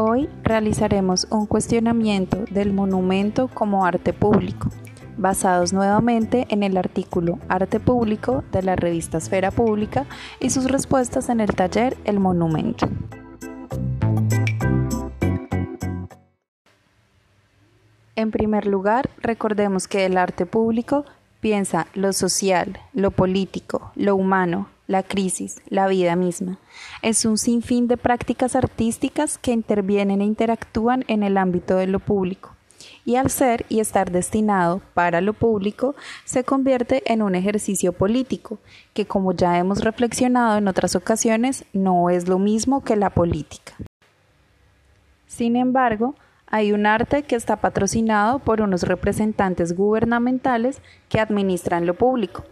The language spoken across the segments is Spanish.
Hoy realizaremos un cuestionamiento del monumento como arte público, basados nuevamente en el artículo Arte Público de la revista Esfera Pública y sus respuestas en el taller El Monumento. En primer lugar, recordemos que el arte público piensa lo social, lo político, lo humano, la crisis, la vida misma. Es un sinfín de prácticas artísticas que intervienen e interactúan en el ámbito de lo público. Y al ser y estar destinado para lo público, se convierte en un ejercicio político, que como ya hemos reflexionado en otras ocasiones, no es lo mismo que la política. Sin embargo, hay un arte que está patrocinado por unos representantes gubernamentales que administran lo público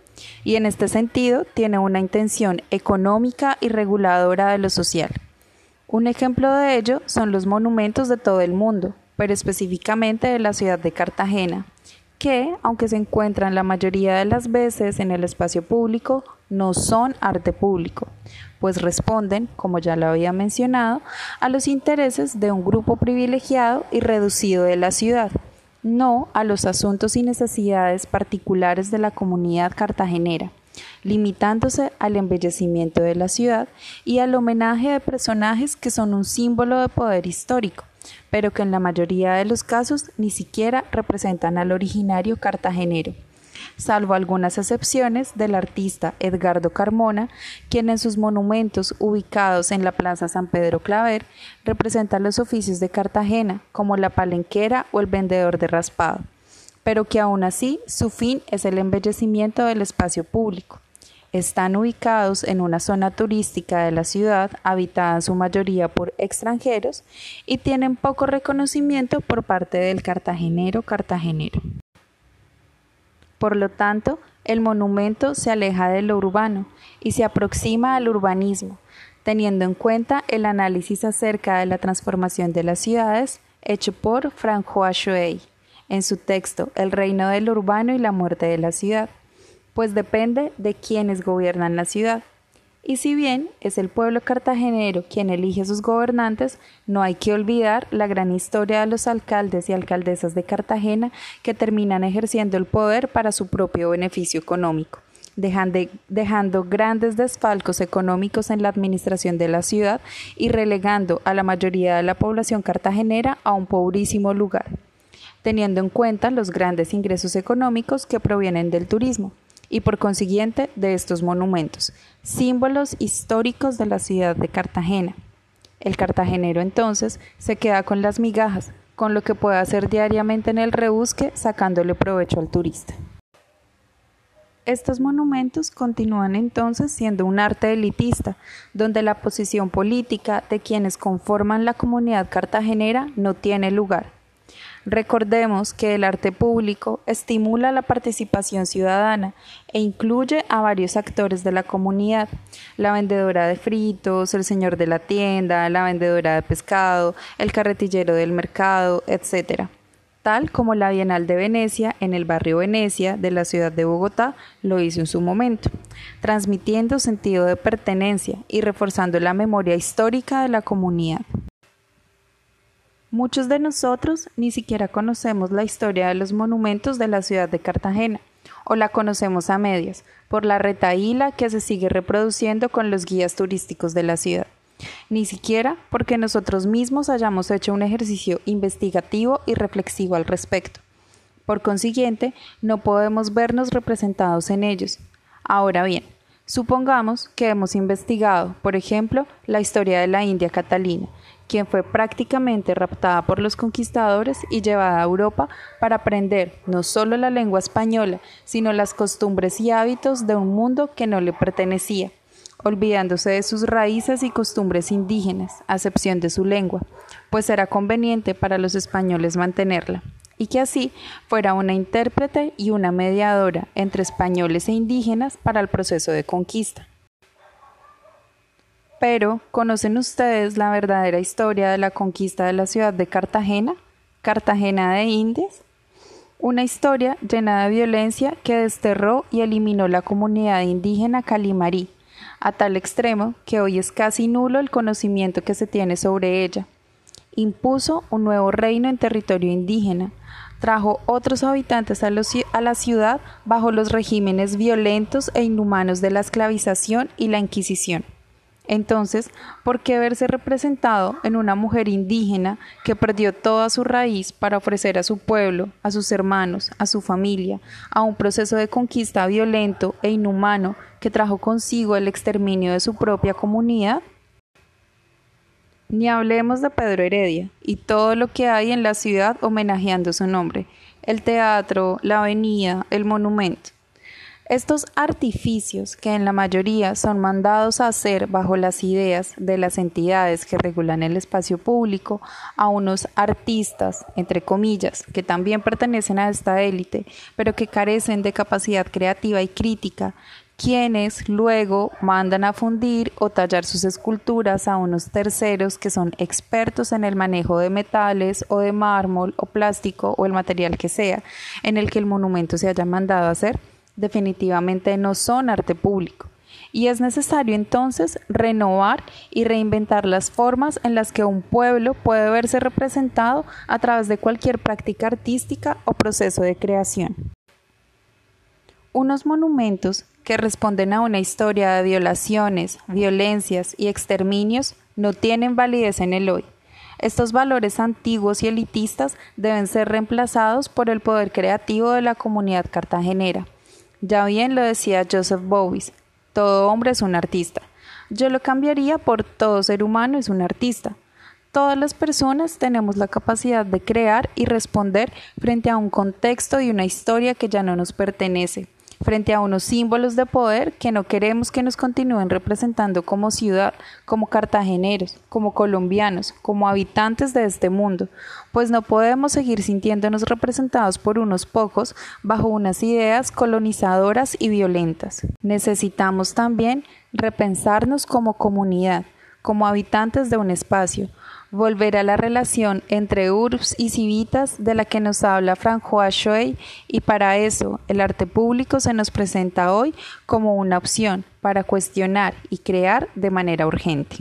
y en este sentido tiene una intención económica y reguladora de lo social. Un ejemplo de ello son los monumentos de todo el mundo, pero específicamente de la ciudad de Cartagena, que, aunque se encuentran la mayoría de las veces en el espacio público, no son arte público, pues responden, como ya lo había mencionado, a los intereses de un grupo privilegiado y reducido de la ciudad, no a los asuntos y necesidades particulares de la comunidad cartagenera, limitándose al embellecimiento de la ciudad y al homenaje de personajes que son un símbolo de poder histórico, pero que en la mayoría de los casos ni siquiera representan al originario cartagenero salvo algunas excepciones del artista Edgardo Carmona, quien en sus monumentos ubicados en la Plaza San Pedro Claver representa los oficios de Cartagena, como la palenquera o el vendedor de raspado, pero que aún así su fin es el embellecimiento del espacio público. Están ubicados en una zona turística de la ciudad, habitada en su mayoría por extranjeros, y tienen poco reconocimiento por parte del cartagenero cartagenero. Por lo tanto, el monumento se aleja de lo urbano y se aproxima al urbanismo, teniendo en cuenta el análisis acerca de la transformación de las ciudades hecho por François Chouet en su texto El reino del urbano y la muerte de la ciudad, pues depende de quienes gobiernan la ciudad. Y si bien es el pueblo cartagenero quien elige a sus gobernantes, no hay que olvidar la gran historia de los alcaldes y alcaldesas de Cartagena que terminan ejerciendo el poder para su propio beneficio económico. Dejando, grandes desfalcos económicos en la administración de la ciudad y relegando a la mayoría de la población cartagenera a un pobrísimo lugar, teniendo en cuenta los grandes ingresos económicos que provienen del turismo y por consiguiente de estos monumentos, símbolos históricos de la ciudad de Cartagena. El cartagenero entonces se queda con las migajas, con lo que puede hacer diariamente en el rebusque sacándole provecho al turista. Estos monumentos continúan entonces siendo un arte elitista, donde la posición política de quienes conforman la comunidad cartagenera no tiene lugar, Recordemos que el arte público estimula la participación ciudadana e incluye a varios actores de la comunidad, la vendedora de fritos, el señor de la tienda, la vendedora de pescado, el carretillero del mercado, etc. Tal como la Bienal de Venecia en el barrio Venecia de la ciudad de Bogotá lo hizo en su momento, transmitiendo sentido de pertenencia y reforzando la memoria histórica de la comunidad. Muchos de nosotros ni siquiera conocemos la historia de los monumentos de la ciudad de Cartagena, o la conocemos a medias, por la retaíla que se sigue reproduciendo con los guías turísticos de la ciudad. Ni siquiera porque nosotros mismos hayamos hecho un ejercicio investigativo y reflexivo al respecto. Por consiguiente, no podemos vernos representados en ellos. Ahora bien, supongamos que hemos investigado, por ejemplo, la historia de la India Catalina, quien fue prácticamente raptada por los conquistadores y llevada a Europa para aprender no solo la lengua española, sino las costumbres y hábitos de un mundo que no le pertenecía, olvidándose de sus raíces y costumbres indígenas, a excepción de su lengua, pues era conveniente para los españoles mantenerla, y que así fuera una intérprete y una mediadora entre españoles e indígenas para el proceso de conquista. Pero, ¿conocen ustedes la verdadera historia de la conquista de la ciudad de Cartagena? Cartagena de Indias. Una historia llena de violencia que desterró y eliminó la comunidad indígena calimarí, a tal extremo que hoy es casi nulo el conocimiento que se tiene sobre ella. impuso un nuevo reino en territorio indígena, trajo otros habitantes a, a, la ciudad bajo los regímenes violentos e inhumanos de la esclavización y la Inquisición. Entonces, ¿por qué verse representado en una mujer indígena que perdió toda su raíz para ofrecer a su pueblo, a sus hermanos, a su familia, a un proceso de conquista violento e inhumano que trajo consigo el exterminio de su propia comunidad? Ni hablemos de Pedro Heredia y todo lo que hay en la ciudad homenajeando su nombre, el teatro, la avenida, el monumento. Estos artificios, que en la mayoría son mandados a hacer bajo las ideas de las entidades que regulan el espacio público, a unos artistas, entre comillas, que también pertenecen a esta élite, pero que carecen de capacidad creativa y crítica, quienes luego mandan a fundir o tallar sus esculturas a unos terceros que son expertos en el manejo de metales o de mármol o plástico o el material que sea en el que el monumento se haya mandado a hacer definitivamente no son arte público. Y es necesario entonces renovar y reinventar las formas en las que un pueblo puede verse representado a través de cualquier práctica artística o proceso de creación. Unos monumentos que responden a una historia de violaciones, violencias y exterminios no tienen validez en el hoy. Estos valores antiguos y elitistas deben ser reemplazados por el poder creativo de la comunidad cartagenera ya bien lo decía Joseph Bowis, todo hombre es un artista. Yo lo cambiaría por todo ser humano es un artista. Todas las personas tenemos la capacidad de crear y responder frente a un contexto y una historia que ya no nos pertenece frente a unos símbolos de poder que no queremos que nos continúen representando como ciudad, como cartageneros, como colombianos, como habitantes de este mundo, pues no podemos seguir sintiéndonos representados por unos pocos bajo unas ideas colonizadoras y violentas. Necesitamos también repensarnos como comunidad, como habitantes de un espacio, volver a la relación entre urbs y civitas de la que nos habla François Choey y para eso el arte público se nos presenta hoy como una opción para cuestionar y crear de manera urgente.